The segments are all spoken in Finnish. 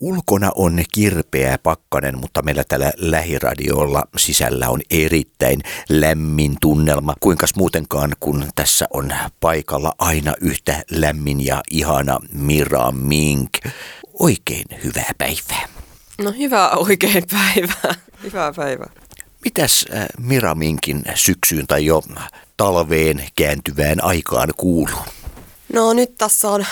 Ulkona on kirpeä pakkanen, mutta meillä tällä lähiradiolla sisällä on erittäin lämmin tunnelma. Kuinka muutenkaan, kun tässä on paikalla aina yhtä lämmin ja ihana Mira Mink. Oikein hyvää päivää. No hyvää oikein päivää. Hyvää päivää. Mitäs äh, Mira Minkin syksyyn tai jo talveen kääntyvään aikaan kuuluu? No nyt tässä on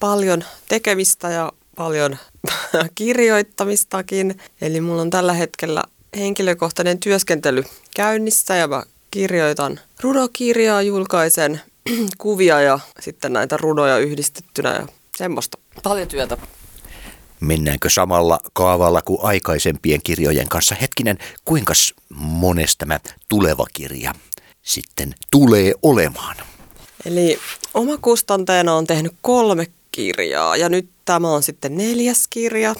paljon tekemistä ja paljon kirjoittamistakin. Eli mulla on tällä hetkellä henkilökohtainen työskentely käynnissä ja mä kirjoitan rudokirjaa, julkaisen kuvia ja sitten näitä runoja yhdistettynä ja semmoista. Paljon työtä. Mennäänkö samalla kaavalla kuin aikaisempien kirjojen kanssa? Hetkinen, kuinka monesta tämä tuleva kirja sitten tulee olemaan? Eli omakustanteena on tehnyt kolme kirjaa ja nyt tämä on sitten neljäs kirja.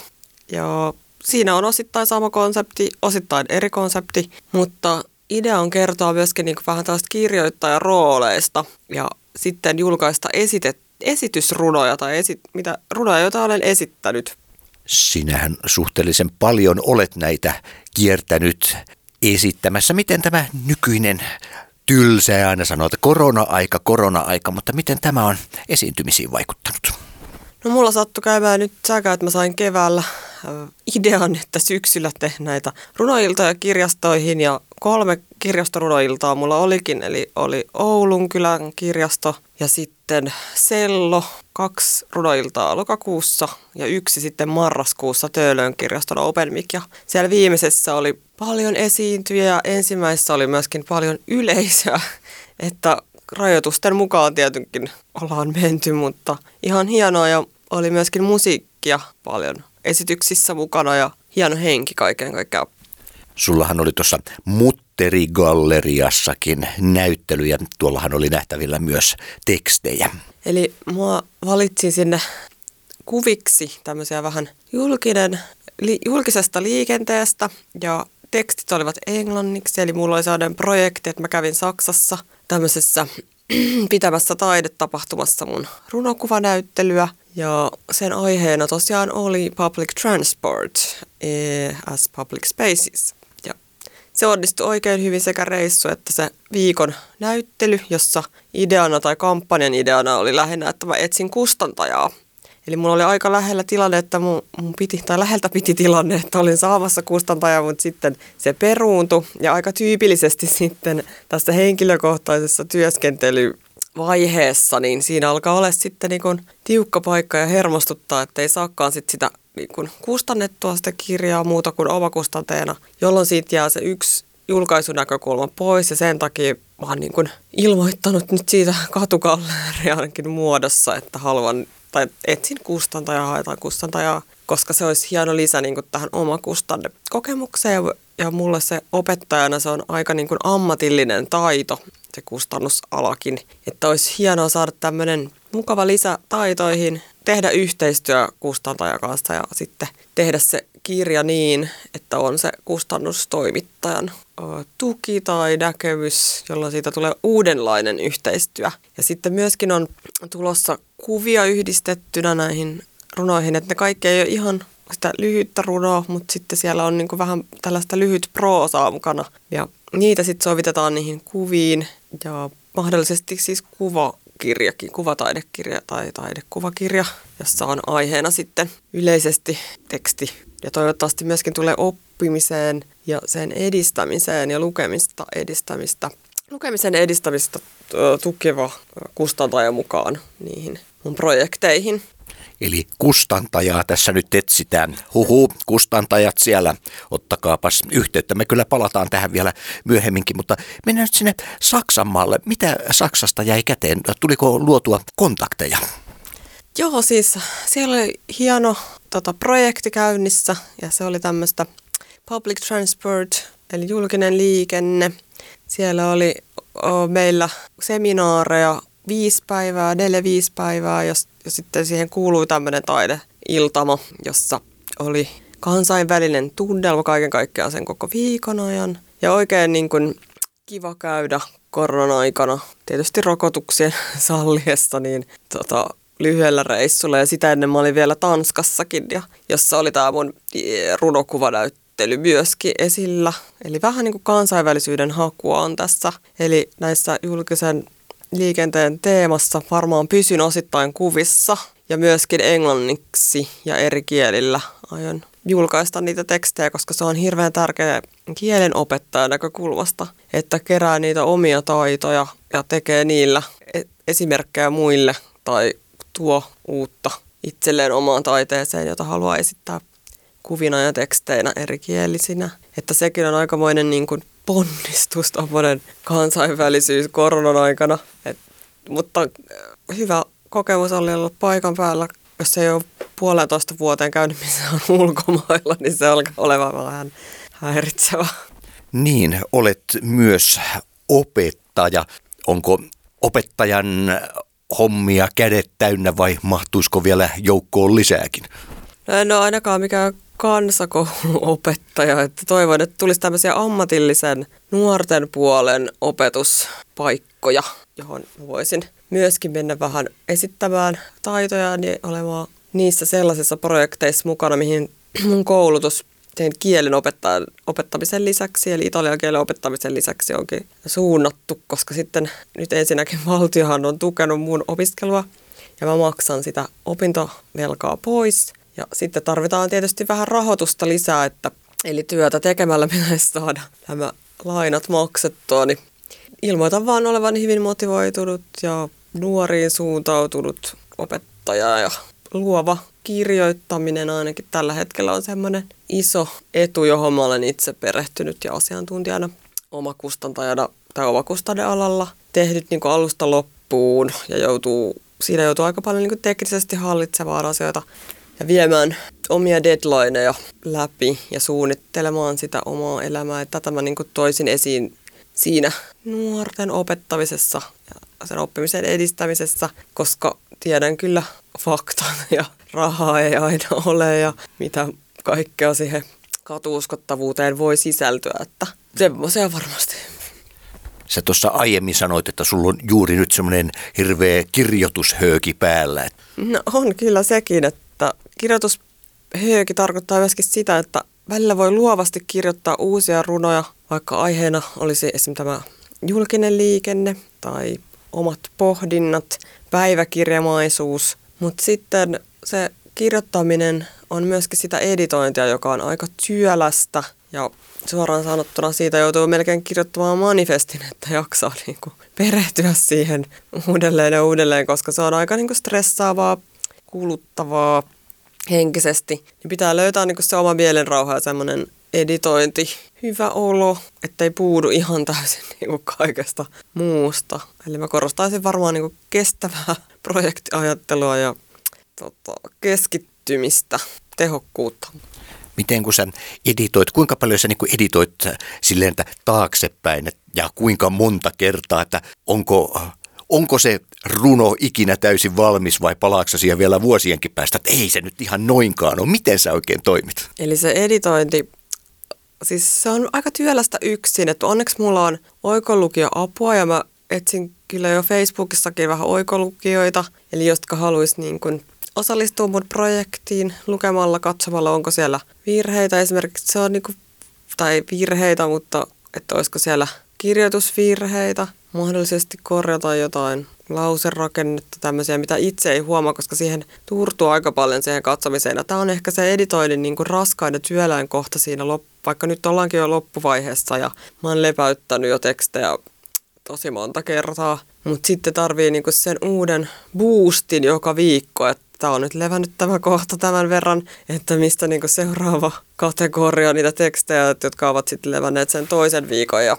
Ja siinä on osittain sama konsepti, osittain eri konsepti, mutta idea on kertoa myöskin niin vähän tällaista kirjoittajan rooleista ja sitten julkaista esitet, esitysrunoja tai esi, mitä runoja, joita olen esittänyt. Sinähän suhteellisen paljon olet näitä kiertänyt esittämässä. Miten tämä nykyinen tylsä aina sanoo, että korona-aika, korona-aika, mutta miten tämä on esiintymisiin vaikuttanut? No mulla sattui käymään nyt säkä, että mä sain keväällä idean, että syksyllä tehdä näitä runoiltoja kirjastoihin ja kolme kirjastorunoiltaa mulla olikin, eli oli Oulun kylän kirjasto ja sitten Sello, kaksi runoiltaa lokakuussa ja yksi sitten marraskuussa Töölön kirjaston Open Mic. Ja siellä viimeisessä oli paljon esiintyjä ja ensimmäisessä oli myöskin paljon yleisöä, että rajoitusten mukaan tietenkin ollaan menty, mutta ihan hienoa ja oli myöskin musiikkia paljon esityksissä mukana ja hieno henki kaiken kaikkiaan. Sullahan oli tuossa Mutterigalleriassakin näyttelyjä. Tuollahan oli nähtävillä myös tekstejä. Eli mua valitsin sinne kuviksi tämmöisiä vähän julkinen, li, julkisesta liikenteestä ja tekstit olivat englanniksi. Eli mulla oli sellainen projekti, että mä kävin Saksassa tämmöisessä pitämässä taidetapahtumassa mun runokuvanäyttelyä. Ja sen aiheena tosiaan oli public transport eh, as public spaces. Ja se onnistui oikein hyvin sekä reissu että se viikon näyttely, jossa ideana tai kampanjan ideana oli lähinnä, että mä etsin kustantajaa. Eli mulla oli aika lähellä tilanne, että mun, mun piti, tai läheltä piti tilanne, että olin saamassa kustantajaa, mutta sitten se peruuntui. Ja aika tyypillisesti sitten tässä henkilökohtaisessa työskentely vaiheessa, niin siinä alkaa olla sitten niin kuin tiukka paikka ja hermostuttaa, että ei saakaan sit sitä niin kuin kustannettua sitä kirjaa muuta kuin omakustanteena, jolloin siitä jää se yksi julkaisunäkökulma pois ja sen takia mä oon niin kuin ilmoittanut nyt siitä katukalleriankin muodossa, että haluan tai etsin kustantajaa, haetaan kustantajaa, koska se olisi hieno lisä niin kuin tähän omakustanne kokemukseen ja mulle se opettajana se on aika niin kuin ammatillinen taito, se kustannusalakin. Että olisi hienoa saada tämmöinen mukava lisä taitoihin, tehdä yhteistyö kustantajan kanssa ja sitten tehdä se kirja niin, että on se kustannustoimittajan tuki tai näkemys, jolloin siitä tulee uudenlainen yhteistyö. Ja sitten myöskin on tulossa kuvia yhdistettynä näihin runoihin, että ne kaikki ei ole ihan sitä lyhyttä runoa, mutta sitten siellä on niin vähän tällaista lyhyt proosaa mukana. Ja niitä sitten sovitetaan niihin kuviin ja mahdollisesti siis kuvakirjakin, kuvataidekirja tai taidekuvakirja, jossa on aiheena sitten yleisesti teksti. Ja toivottavasti myöskin tulee oppimiseen ja sen edistämiseen ja lukemista edistämistä. Lukemisen edistämistä tukeva kustantaja mukaan niihin mun projekteihin. Eli kustantajaa tässä nyt etsitään. Huhu, kustantajat siellä, ottakaapas yhteyttä. Me kyllä palataan tähän vielä myöhemminkin, mutta mennään nyt sinne Saksan maalle. Mitä Saksasta jäi käteen? Tuliko luotua kontakteja? Joo, siis siellä oli hieno tota, projekti käynnissä ja se oli tämmöistä public transport, eli julkinen liikenne. Siellä oli o, meillä seminaareja viisi päivää, neljä viisi päivää ja, ja sitten siihen kuului tämmöinen taideiltama, jossa oli kansainvälinen tunnelma kaiken kaikkiaan sen koko viikon ajan. Ja oikein niin kuin kiva käydä korona-aikana, tietysti rokotuksien salliessa, niin tota, lyhyellä reissulla ja sitä ennen mä olin vielä Tanskassakin, ja, jossa oli tämä mun runokuvanäyttely myöskin esillä. Eli vähän niin kuin kansainvälisyyden hakua on tässä. Eli näissä julkisen liikenteen teemassa varmaan pysyn osittain kuvissa ja myöskin englanniksi ja eri kielillä aion julkaista niitä tekstejä, koska se on hirveän tärkeä kielen opettajan näkökulmasta, että kerää niitä omia taitoja ja tekee niillä e- esimerkkejä muille tai tuo uutta itselleen omaan taiteeseen, jota haluaa esittää kuvina ja teksteinä erikielisinä. Että sekin on aikamoinen niin kuin ponnistus, tuommoinen kansainvälisyys koronan aikana. Et, mutta äh, hyvä kokemus oli olla paikan päällä, jos ei ole puolentoista vuoteen käynyt missään ulkomailla, niin se alkaa olemaan vähän häiritsevä. Niin, olet myös opettaja. Onko opettajan hommia kädet täynnä vai mahtuisiko vielä joukkoon lisääkin? No en ole ainakaan mikään kansakouluopettaja, että toivon, että tulisi tämmöisiä ammatillisen nuorten puolen opetuspaikkoja, johon voisin myöskin mennä vähän esittämään taitoja niin olemaan niissä sellaisissa projekteissa mukana, mihin mun koulutus tein kielen opettamisen lisäksi, eli italian kielen opettamisen lisäksi onkin suunnattu, koska sitten nyt ensinnäkin valtiohan on tukenut mun opiskelua ja mä maksan sitä opintovelkaa pois. Ja sitten tarvitaan tietysti vähän rahoitusta lisää, että eli työtä tekemällä pitäisi saada nämä lainat maksettua, niin ilmoitan vaan olevan hyvin motivoitunut ja nuoriin suuntautunut opettaja ja luova kirjoittaminen ainakin tällä hetkellä on semmoinen iso etu, johon mä olen itse perehtynyt ja asiantuntijana omakustantajana tai omakustannealalla tehnyt niin alusta loppuun ja joutuu, siinä joutuu aika paljon niin teknisesti hallitsevaan asioita ja viemään omia deadlineja läpi ja suunnittelemaan sitä omaa elämää. Että tätä mä niin toisin esiin siinä nuorten opettamisessa ja sen oppimisen edistämisessä, koska tiedän kyllä faktan ja rahaa ei aina ole ja mitä kaikkea siihen katuuskottavuuteen voi sisältyä, että semmoisia varmasti. Sä tuossa aiemmin sanoit, että sulla on juuri nyt semmoinen hirveä kirjoitushööki päällä. No on kyllä sekin, että kirjoitushööki tarkoittaa myöskin sitä, että välillä voi luovasti kirjoittaa uusia runoja, vaikka aiheena olisi esim. tämä julkinen liikenne tai omat pohdinnat, päiväkirjamaisuus, mutta sitten se kirjoittaminen on myöskin sitä editointia, joka on aika työlästä ja suoraan sanottuna siitä joutuu melkein kirjoittamaan manifestin, että jaksaa niin kuin perehtyä siihen uudelleen ja uudelleen, koska se on aika niin kuin stressaavaa, kuluttavaa henkisesti. Niin pitää löytää niin se oma mielenrauha ja semmoinen editointi, hyvä olo, ettei puudu ihan täysin niin kuin kaikesta muusta. Eli mä korostaisin varmaan niin kestävää projektiajattelua ja tota, keskittymistä, tehokkuutta. Miten kun sä editoit, kuinka paljon sä niin editoit silleen, että taaksepäin ja kuinka monta kertaa, että onko, onko se runo ikinä täysin valmis vai palaaksa siihen vielä vuosienkin päästä, että ei se nyt ihan noinkaan ole. Miten sä oikein toimit? Eli se editointi, siis se on aika työlästä yksin, että onneksi mulla on oikolukio apua ja mä etsin kyllä jo Facebookissakin vähän oikolukijoita, eli jotka haluaisi niin kuin osallistua mun projektiin lukemalla, katsomalla, onko siellä virheitä. Esimerkiksi se on niinku, tai virheitä, mutta että olisiko siellä kirjoitusvirheitä, mahdollisesti korjata jotain lauserakennetta, tämmöisiä, mitä itse ei huomaa, koska siihen turtuu aika paljon siihen katsomiseen. Tämä on ehkä se editoinnin niin kuin raskain ja työläin kohta siinä, vaikka nyt ollaankin jo loppuvaiheessa ja mä oon lepäyttänyt jo tekstejä tosi monta kertaa. Mutta sitten tarvii niinku sen uuden boostin joka viikko, että tämä on nyt levännyt tämä kohta tämän verran, että mistä niinku seuraava kategoria niitä tekstejä, jotka ovat sitten levänneet sen toisen viikon. Ja,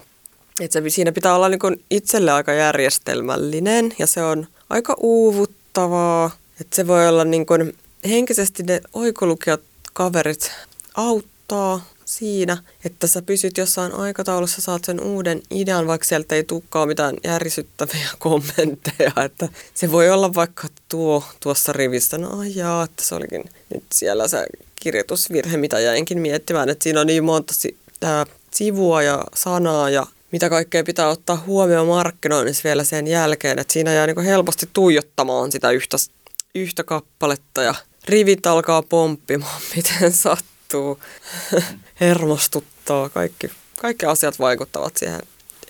että se, siinä pitää olla niinku itselle aika järjestelmällinen ja se on aika uuvuttavaa. Että se voi olla niinku, henkisesti ne oikolukijat kaverit auttaa siinä, että sä pysyt jossain aikataulussa, saat sen uuden idean, vaikka sieltä ei tulekaan mitään järisyttäviä kommentteja, että se voi olla vaikka tuo tuossa rivissä, no ajaa, että se olikin nyt siellä se kirjoitusvirhe, mitä jäinkin miettimään, että siinä on niin monta si- sivua ja sanaa ja mitä kaikkea pitää ottaa huomioon markkinoinnissa vielä sen jälkeen, että siinä jää niin helposti tuijottamaan sitä yhtä yhtä kappaletta ja rivit alkaa pomppimaan, miten sattuu. Hermostuttaa. Kaikki, kaikki asiat vaikuttavat siihen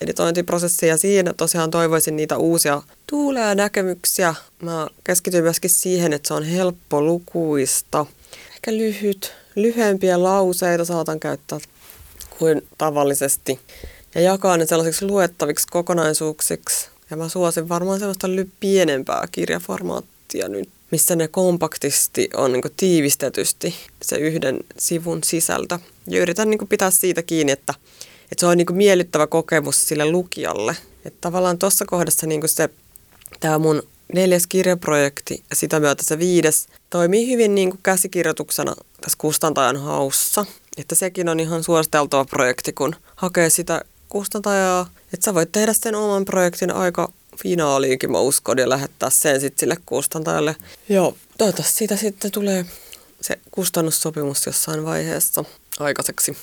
editointiprosessiin ja siinä tosiaan toivoisin niitä uusia tuuleja näkemyksiä. Mä keskityn myöskin siihen, että se on helppo lukuista. Ehkä lyhyt, lyhyempiä lauseita saatan käyttää kuin tavallisesti. Ja jakaa ne sellaisiksi luettaviksi kokonaisuuksiksi. Ja mä suosin varmaan sellaista pienempää kirjaformaattia nyt, missä ne kompaktisti on niin tiivistetysti se yhden sivun sisältö. Ja yritän niin pitää siitä kiinni, että, että se on niin miellyttävä kokemus sille lukijalle. Että tavallaan tuossa kohdassa niin se, tämä mun neljäs kirjaprojekti ja sitä myötä se viides toimii hyvin niin käsikirjoituksena tässä kustantajan haussa. Että sekin on ihan suositeltava projekti, kun hakee sitä kustantajaa. Että sä voit tehdä sen oman projektin aika finaaliinkin, mä uskon, ja lähettää sen sitten sille kustantajalle. Joo, toivottavasti siitä sitten tulee se kustannussopimus jossain vaiheessa aikaiseksi.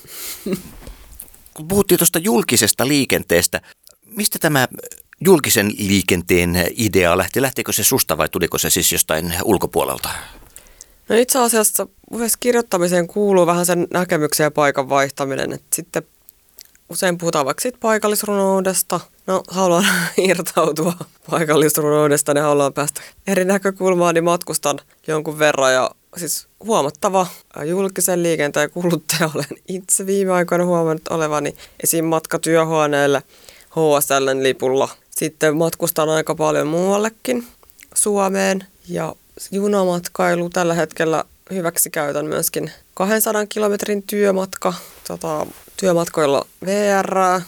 Kun puhuttiin tuosta julkisesta liikenteestä, mistä tämä julkisen liikenteen idea lähti? Lähtikö se susta vai tuliko se siis jostain ulkopuolelta? No itse asiassa myös kirjoittamiseen kuuluu vähän sen näkemyksen ja paikan vaihtaminen. Että sitten usein puhutaan vaikka sit paikallisrunoudesta. No, haluan irtautua paikallisrunoudesta, niin haluan päästä eri näkökulmaan, niin matkustan jonkun verran ja siis huomattava julkisen liikenteen kuluttaja olen itse viime aikoina huomannut olevani esim. matka työhuoneelle HSLn lipulla. Sitten matkustan aika paljon muuallekin Suomeen ja junamatkailu tällä hetkellä hyväksi käytän myöskin 200 kilometrin työmatka, tota, työmatkoilla VR,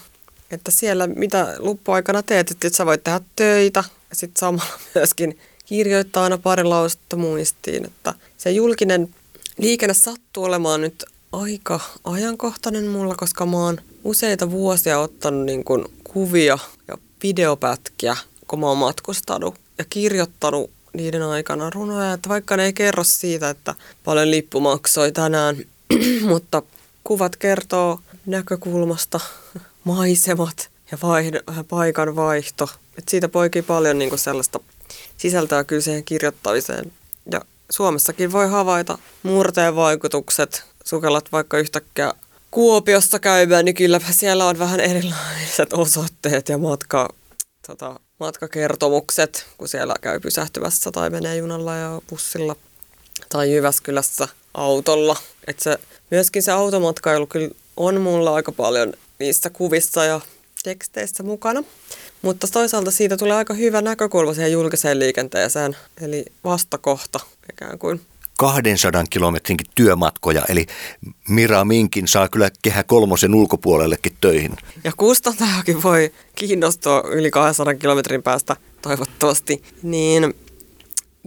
että siellä mitä luppuaikana teet, että sä voit tehdä töitä ja sitten samalla myöskin kirjoittaa aina pari lausetta muistiin, että se julkinen liikenne sattuu olemaan nyt aika ajankohtainen mulla, koska mä oon useita vuosia ottanut niin kuin kuvia ja videopätkiä, kun mä oon matkustanut ja kirjoittanut niiden aikana runoja, että vaikka ne ei kerro siitä, että paljon lippu maksoi tänään, mutta kuvat kertoo näkökulmasta, maisemat ja vaihdo, paikan vaihto. Et siitä poikii paljon niin sellaista sisältöä kyllä siihen kirjoittamiseen. Ja Suomessakin voi havaita murteen vaikutukset. Sukellat vaikka yhtäkkiä Kuopiossa käymään, niin kylläpä siellä on vähän erilaiset osoitteet ja matka, tota, matkakertomukset, kun siellä käy pysähtyvässä tai menee junalla ja bussilla tai Jyväskylässä autolla. Et se, myöskin se automatkailu kyllä on mulla aika paljon niissä kuvissa ja teksteissä mukana. Mutta toisaalta siitä tulee aika hyvä näkökulma siihen julkiseen liikenteeseen, eli vastakohta ikään kuin. 200 kilometrinkin työmatkoja, eli Mira Minkin saa kyllä kehä kolmosen ulkopuolellekin töihin. Ja kustantajakin voi kiinnostua yli 200 kilometrin päästä toivottavasti. Niin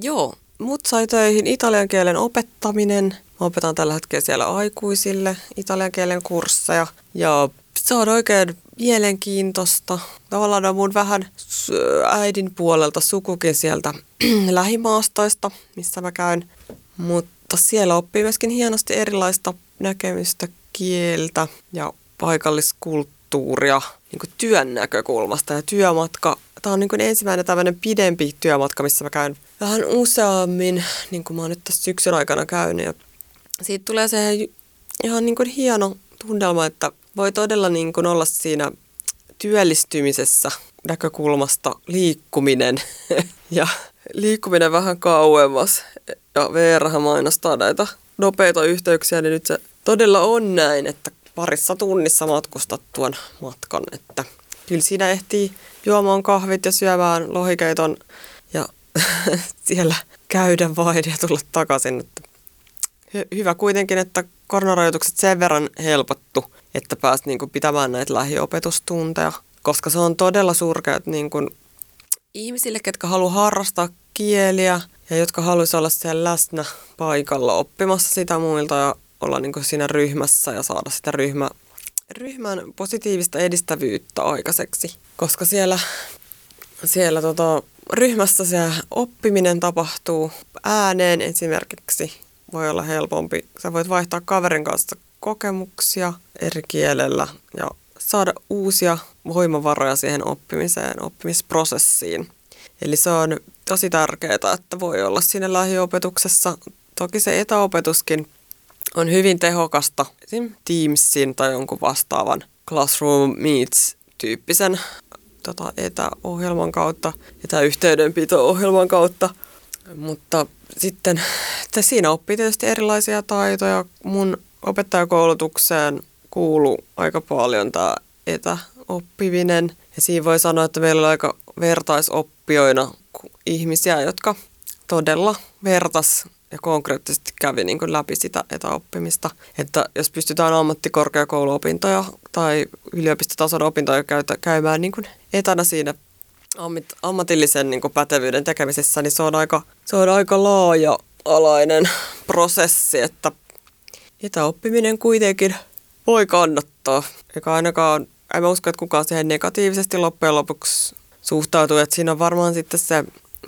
joo, mut sai töihin italian kielen opettaminen. Mä opetan tällä hetkellä siellä aikuisille italian kielen kursseja. Ja se on oikein mielenkiintoista. Tavallaan on mun vähän äidin puolelta sukukin sieltä lähimaastoista, missä mä käyn mutta siellä oppii myöskin hienosti erilaista näkemystä, kieltä ja paikalliskulttuuria niin kuin työn näkökulmasta. Ja työmatka, tämä on niin kuin ensimmäinen tämmöinen pidempi työmatka, missä mä käyn vähän useammin, niin kuin mä oon nyt tässä syksyn aikana käynyt. Ja siitä tulee se ihan niin kuin hieno tunnelma, että voi todella niin kuin olla siinä työllistymisessä näkökulmasta liikkuminen. Ja liikkuminen vähän kauemmas. Ja VR mainostaa näitä nopeita yhteyksiä, niin nyt se todella on näin, että parissa tunnissa matkustat tuon matkan, että kyllä siinä ehtii juomaan kahvit ja syömään lohikeiton ja siellä käydä vain ja tulla takaisin. Että hy- hyvä kuitenkin, että koronarajoitukset sen verran helpottu, että pääst niinku pitämään näitä lähiopetustunteja, koska se on todella surkeat niinku ihmisille, ketkä haluaa harrastaa kieliä ja jotka haluaisivat olla siellä läsnä paikalla oppimassa sitä muilta ja olla niin siinä ryhmässä ja saada sitä ryhmä, ryhmän positiivista edistävyyttä aikaiseksi. Koska siellä, siellä tota, ryhmässä se oppiminen tapahtuu ääneen esimerkiksi. Voi olla helpompi. Sä voit vaihtaa kaverin kanssa kokemuksia eri kielellä ja saada uusia voimavaroja siihen oppimiseen, oppimisprosessiin. Eli se on tosi tärkeää, että voi olla siinä lähiopetuksessa. Toki se etäopetuskin on hyvin tehokasta. Esim. Teamsin tai jonkun vastaavan Classroom Meets-tyyppisen tota, etäohjelman kautta, etäyhteydenpito-ohjelman kautta. Mutta sitten että siinä oppii tietysti erilaisia taitoja. Mun opettajakoulutukseen kuuluu aika paljon tämä etäoppiminen. Ja siinä voi sanoa, että meillä on aika vertaisoppijoina ihmisiä, jotka todella vertas ja konkreettisesti kävi niin kuin läpi sitä etäoppimista. Että jos pystytään ammattikorkeakouluopintoja tai yliopistotason opintoja käymään niin kuin etänä siinä ammatillisen niin kuin pätevyyden tekemisessä, niin se on aika, se on aika laaja-alainen prosessi, että etäoppiminen kuitenkin voi kannattaa. Eikä ainakaan, en mä usko, että kukaan siihen negatiivisesti loppujen lopuksi suhtautuu, että siinä on varmaan sitten se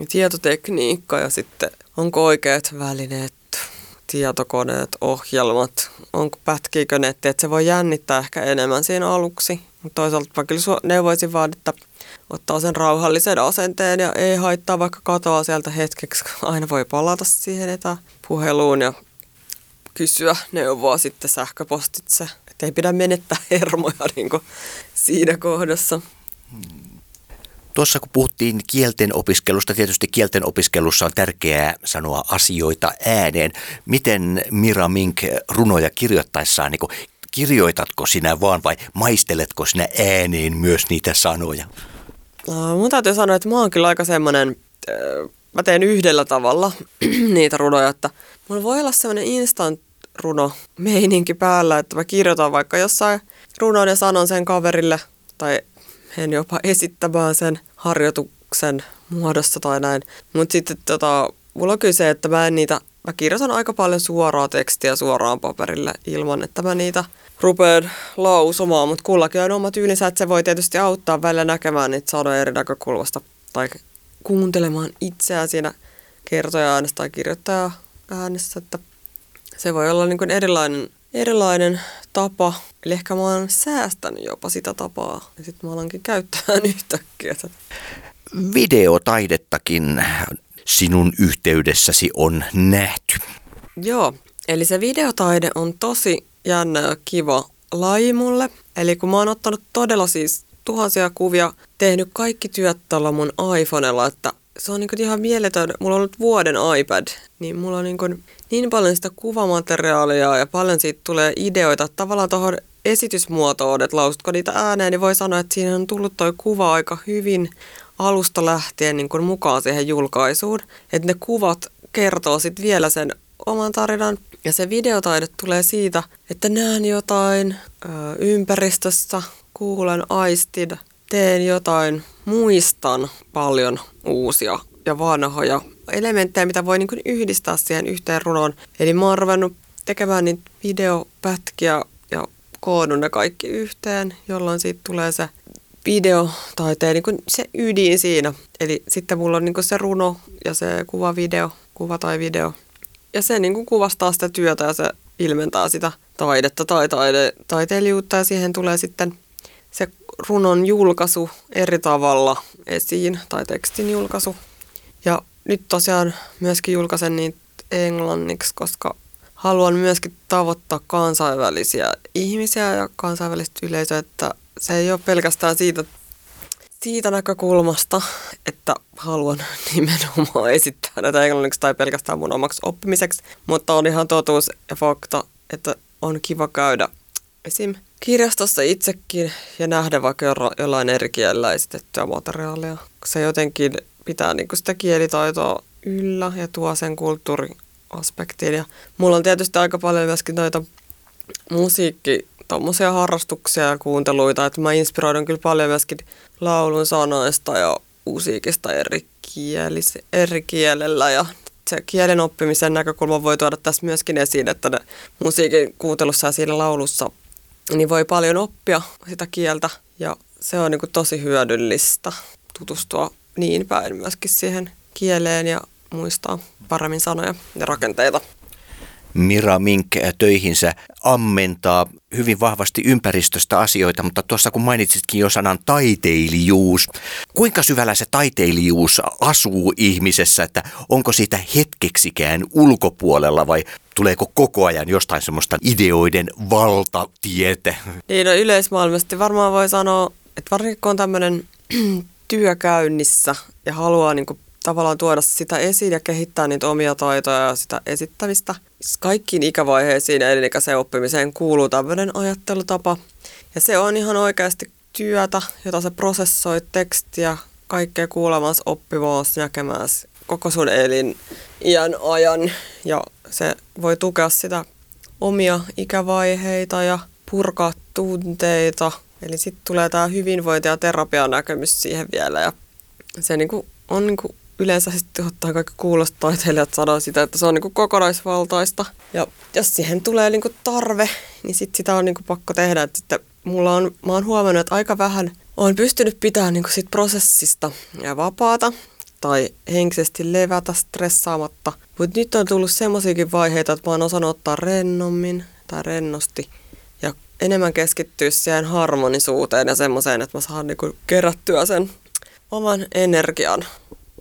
tietotekniikka ja sitten onko oikeat välineet, tietokoneet, ohjelmat, onko pätkiikö netti, että se voi jännittää ehkä enemmän siinä aluksi. Mutta toisaalta mä kyllä neuvoisin vaan, että ottaa sen rauhallisen asenteen ja ei haittaa vaikka katoa sieltä hetkeksi. Aina voi palata siihen etäpuheluun ja kysyä neuvoa sitten sähköpostitse. Että ei pidä menettää hermoja niin siinä kohdassa. Tuossa kun puhuttiin kielten opiskelusta, tietysti kielten opiskelussa on tärkeää sanoa asioita ääneen. Miten Mira Mink runoja kirjoittaessaan, niin kirjoitatko sinä vaan vai maisteletko sinä ääneen myös niitä sanoja? No, mun täytyy sanoa, että mä oon kyllä aika semmoinen, mä teen yhdellä tavalla niitä runoja, että mulla voi olla semmoinen instant runo meininki päällä, että mä kirjoitan vaikka jossain runon ja sanon sen kaverille tai en jopa esittämään sen harjoituksen muodossa tai näin. Mutta sitten tota, mulla on kyllä se, että mä en niitä, mä kirjoitan aika paljon suoraa tekstiä suoraan paperille ilman, että mä niitä rupean lausumaan, mutta kullakin on oma tyylinsä, että se voi tietysti auttaa välillä näkemään niitä sanoja eri näkökulmasta tai kuuntelemaan itseään siinä kertoja äänessä tai kirjoittaja äänessä, että se voi olla niin kuin erilainen, erilainen tapa. Eli ehkä mä oon säästänyt jopa sitä tapaa ja sitten mä alankin käyttämään yhtäkkiä. Videotaidettakin sinun yhteydessäsi on nähty. Joo, eli se videotaide on tosi jännä ja kiva laji mulle. Eli kun mä oon ottanut todella siis tuhansia kuvia, tehnyt kaikki työt tällä mun iPhonella, että se on niin ihan mieletön. Mulla on ollut vuoden iPad, niin mulla on niin, kuin niin paljon sitä kuvamateriaalia ja paljon siitä tulee ideoita. Tavallaan tuohon esitysmuotoon, että lausutko niitä ääneen, niin voi sanoa, että siinä on tullut toi kuva aika hyvin alusta lähtien niin kuin mukaan siihen julkaisuun. Että ne kuvat kertoo sitten vielä sen oman tarinan. Ja se videotaide tulee siitä, että näen jotain ö, ympäristössä, kuulen aistin, teen jotain, muistan paljon uusia ja vanhoja elementtejä, mitä voi niin kuin yhdistää siihen yhteen runoon. Eli mä oon tekemään niitä videopätkiä ja koonnut ne kaikki yhteen, jolloin siitä tulee se videotaiteen niin se ydin siinä. Eli sitten mulla on niin se runo ja se kuva video, kuva tai video. Ja se niin kuvastaa sitä työtä ja se ilmentää sitä taidetta tai taide, taiteilijuutta ja siihen tulee sitten se runon julkaisu eri tavalla esiin tai tekstin julkaisu. Ja nyt tosiaan myöskin julkaisen niitä englanniksi, koska haluan myöskin tavoittaa kansainvälisiä ihmisiä ja kansainvälistä yleisöä, että se ei ole pelkästään siitä, siitä näkökulmasta, että haluan nimenomaan esittää näitä englanniksi tai pelkästään mun omaksi oppimiseksi, mutta on ihan totuus ja fakta, että on kiva käydä esim. kirjastossa itsekin ja nähdä vaikka jollain eri kielellä esitettyä materiaalia. Se jotenkin pitää niinku sitä kielitaitoa yllä ja tuo sen kulttuuriaspektiin. Ja mulla on tietysti aika paljon myöskin noita musiikki tuommoisia harrastuksia ja kuunteluita, että mä inspiroidun kyllä paljon myöskin laulun sanoista ja musiikista eri, kielis, eri kielellä ja se kielen oppimisen näkökulma voi tuoda tässä myöskin esiin, että ne musiikin kuuntelussa ja siinä laulussa niin voi paljon oppia sitä kieltä ja se on niin tosi hyödyllistä tutustua niin päin myöskin siihen kieleen ja muistaa paremmin sanoja ja rakenteita. Mira Mink töihinsä ammentaa hyvin vahvasti ympäristöstä asioita, mutta tuossa kun mainitsitkin jo sanan taiteilijuus, kuinka syvällä se taiteilijuus asuu ihmisessä, että onko siitä hetkeksikään ulkopuolella vai tuleeko koko ajan jostain semmoista ideoiden valtatiete? Niin, no yleismaailmasti varmaan voi sanoa, että varsinkin kun on tämmöinen työ käynnissä ja haluaa niin tavallaan tuoda sitä esiin ja kehittää niitä omia taitoja ja sitä esittämistä. Kaikkiin ikävaiheisiin ja elinikäiseen oppimiseen kuuluu tämmöinen ajattelutapa. Ja se on ihan oikeasti työtä, jota sä prosessoit tekstiä, kaikkea kuulemassa, oppimaassa, näkemässä koko sun elin iän ajan. Ja se voi tukea sitä omia ikävaiheita ja purkaa tunteita. Eli sitten tulee tämä hyvinvointi- ja terapian näkemys siihen vielä. Ja se niinku on niinku yleensä sitten ottaa kaikki kuulosta taiteilijat sanoo sitä, että se on niinku kokonaisvaltaista. Ja jos siihen tulee niinku tarve, niin sit sitä on niinku pakko tehdä. Et sitten mulla on, mä oon huomannut, että aika vähän on pystynyt pitämään niinku sit prosessista ja vapaata tai henkisesti levätä stressaamatta. Mutta nyt on tullut semmoisiakin vaiheita, että mä oon osannut ottaa rennommin tai rennosti ja enemmän keskittyä siihen harmonisuuteen ja semmoiseen, että mä saan niinku kerättyä sen oman energian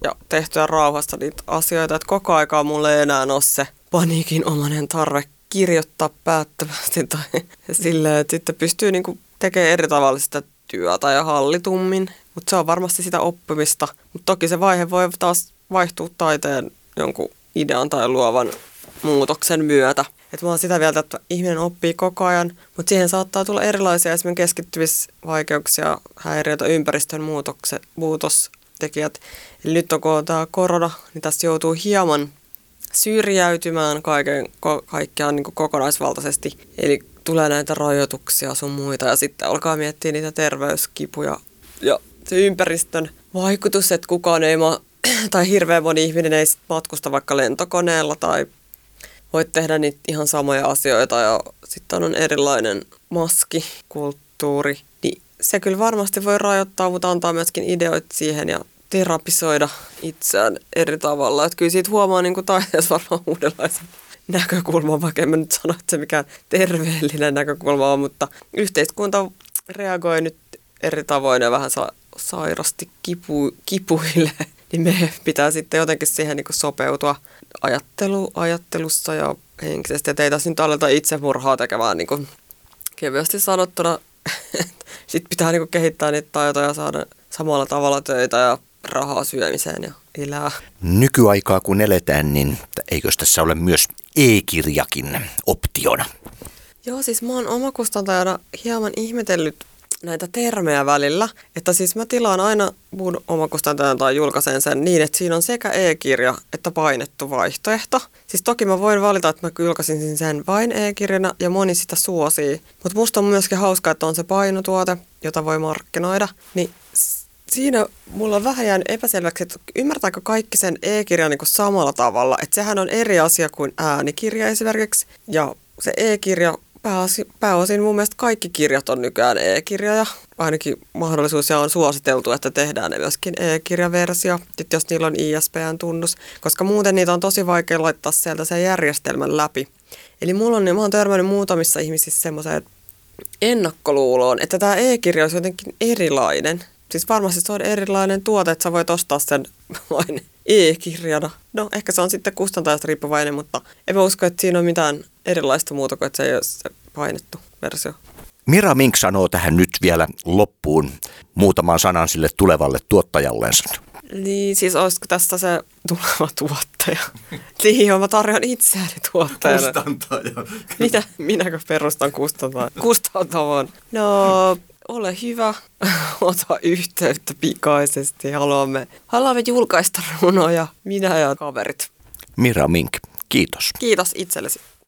ja tehtyä rauhassa niitä asioita, että koko aikaa mulle ei enää ole se paniikinomainen tarve kirjoittaa päättävästi tai silleen, että sitten pystyy niinku tekemään eri tavalla sitä työtä ja hallitummin, mutta se on varmasti sitä oppimista. Mutta toki se vaihe voi taas vaihtua taiteen jonkun idean tai luovan muutoksen myötä. Et mä oon sitä mieltä, että ihminen oppii koko ajan, mutta siihen saattaa tulla erilaisia esimerkiksi keskittymisvaikeuksia, häiriöitä, ympäristön muutokse, muutostekijät. Eli nyt kun tämä korona, niin tässä joutuu hieman syrjäytymään kaiken, ko, kaikkiaan niin kokonaisvaltaisesti. Eli tulee näitä rajoituksia sun muita ja sitten alkaa miettiä niitä terveyskipuja ja se ympäristön vaikutus, että kukaan ei ma- tai hirveän moni ihminen ei sit matkusta vaikka lentokoneella tai voit tehdä niitä ihan samoja asioita ja sitten on erilainen maskikulttuuri, se kyllä varmasti voi rajoittaa, mutta antaa myöskin ideoita siihen ja terapisoida itseään eri tavalla. Että kyllä siitä huomaa niin taiteessa varmaan uudenlaisen näkökulman, vaikka en mä nyt sano, että se mikään terveellinen näkökulma on, mutta yhteiskunta reagoi nyt eri tavoin ja vähän sa- sairasti kipu, kipuille, niin me pitää sitten jotenkin siihen niin sopeutua ajattelu, ajattelussa ja henkisesti. Että ei tässä nyt aleta itsemurhaa tekemään niin kuin kevyesti sanottuna. sitten pitää niin kehittää niitä taitoja ja saada samalla tavalla töitä ja rahaa syömiseen ja elää. Nykyaikaa kun eletään, niin eikös tässä ole myös e-kirjakin optiona? Joo, siis mä oon omakustantajana hieman ihmetellyt näitä termejä välillä. Että siis mä tilaan aina mun omakustantajan tai julkaisen sen niin, että siinä on sekä e-kirja että painettu vaihtoehto. Siis toki mä voin valita, että mä julkaisin sen vain e-kirjana ja moni sitä suosii. Mutta musta on myöskin hauskaa, että on se painotuote, jota voi markkinoida. Niin siinä mulla on vähän jäänyt epäselväksi, että ymmärtääkö kaikki sen e-kirjan niin samalla tavalla. Että sehän on eri asia kuin äänikirja esimerkiksi. Ja se e-kirja pääosin, pääosin mun mielestä kaikki kirjat on nykyään e-kirjoja. Ainakin mahdollisuus ja on suositeltu, että tehdään ne myöskin e-kirjaversio, jos niillä on ISBN-tunnus, koska muuten niitä on tosi vaikea laittaa sieltä sen järjestelmän läpi. Eli mulla on, mä oon törmännyt muutamissa ihmisissä semmoiseen ennakkoluuloon, että tämä e-kirja olisi jotenkin erilainen. Siis varmasti se on erilainen tuote, että sä voit ostaa sen vain e-kirjana. No, ehkä se on sitten kustantajasta riippuvainen, mutta en mä usko, että siinä on mitään erilaista muuta kuin, että se ei ole se painettu versio. Mira Mink sanoo tähän nyt vielä loppuun muutaman sanan sille tulevalle tuottajallensa. Niin, siis olisiko tästä se tuleva tuottaja? niin, mä tarjoan itseäni tuottajana. Kustantaja. Mitä? Minäkö perustan kustantajan? Kustantavan. No, ole hyvä, ota yhteyttä pikaisesti. Haluamme, haluamme julkaista runoja, minä ja kaverit. Mira Mink, kiitos. Kiitos itsellesi.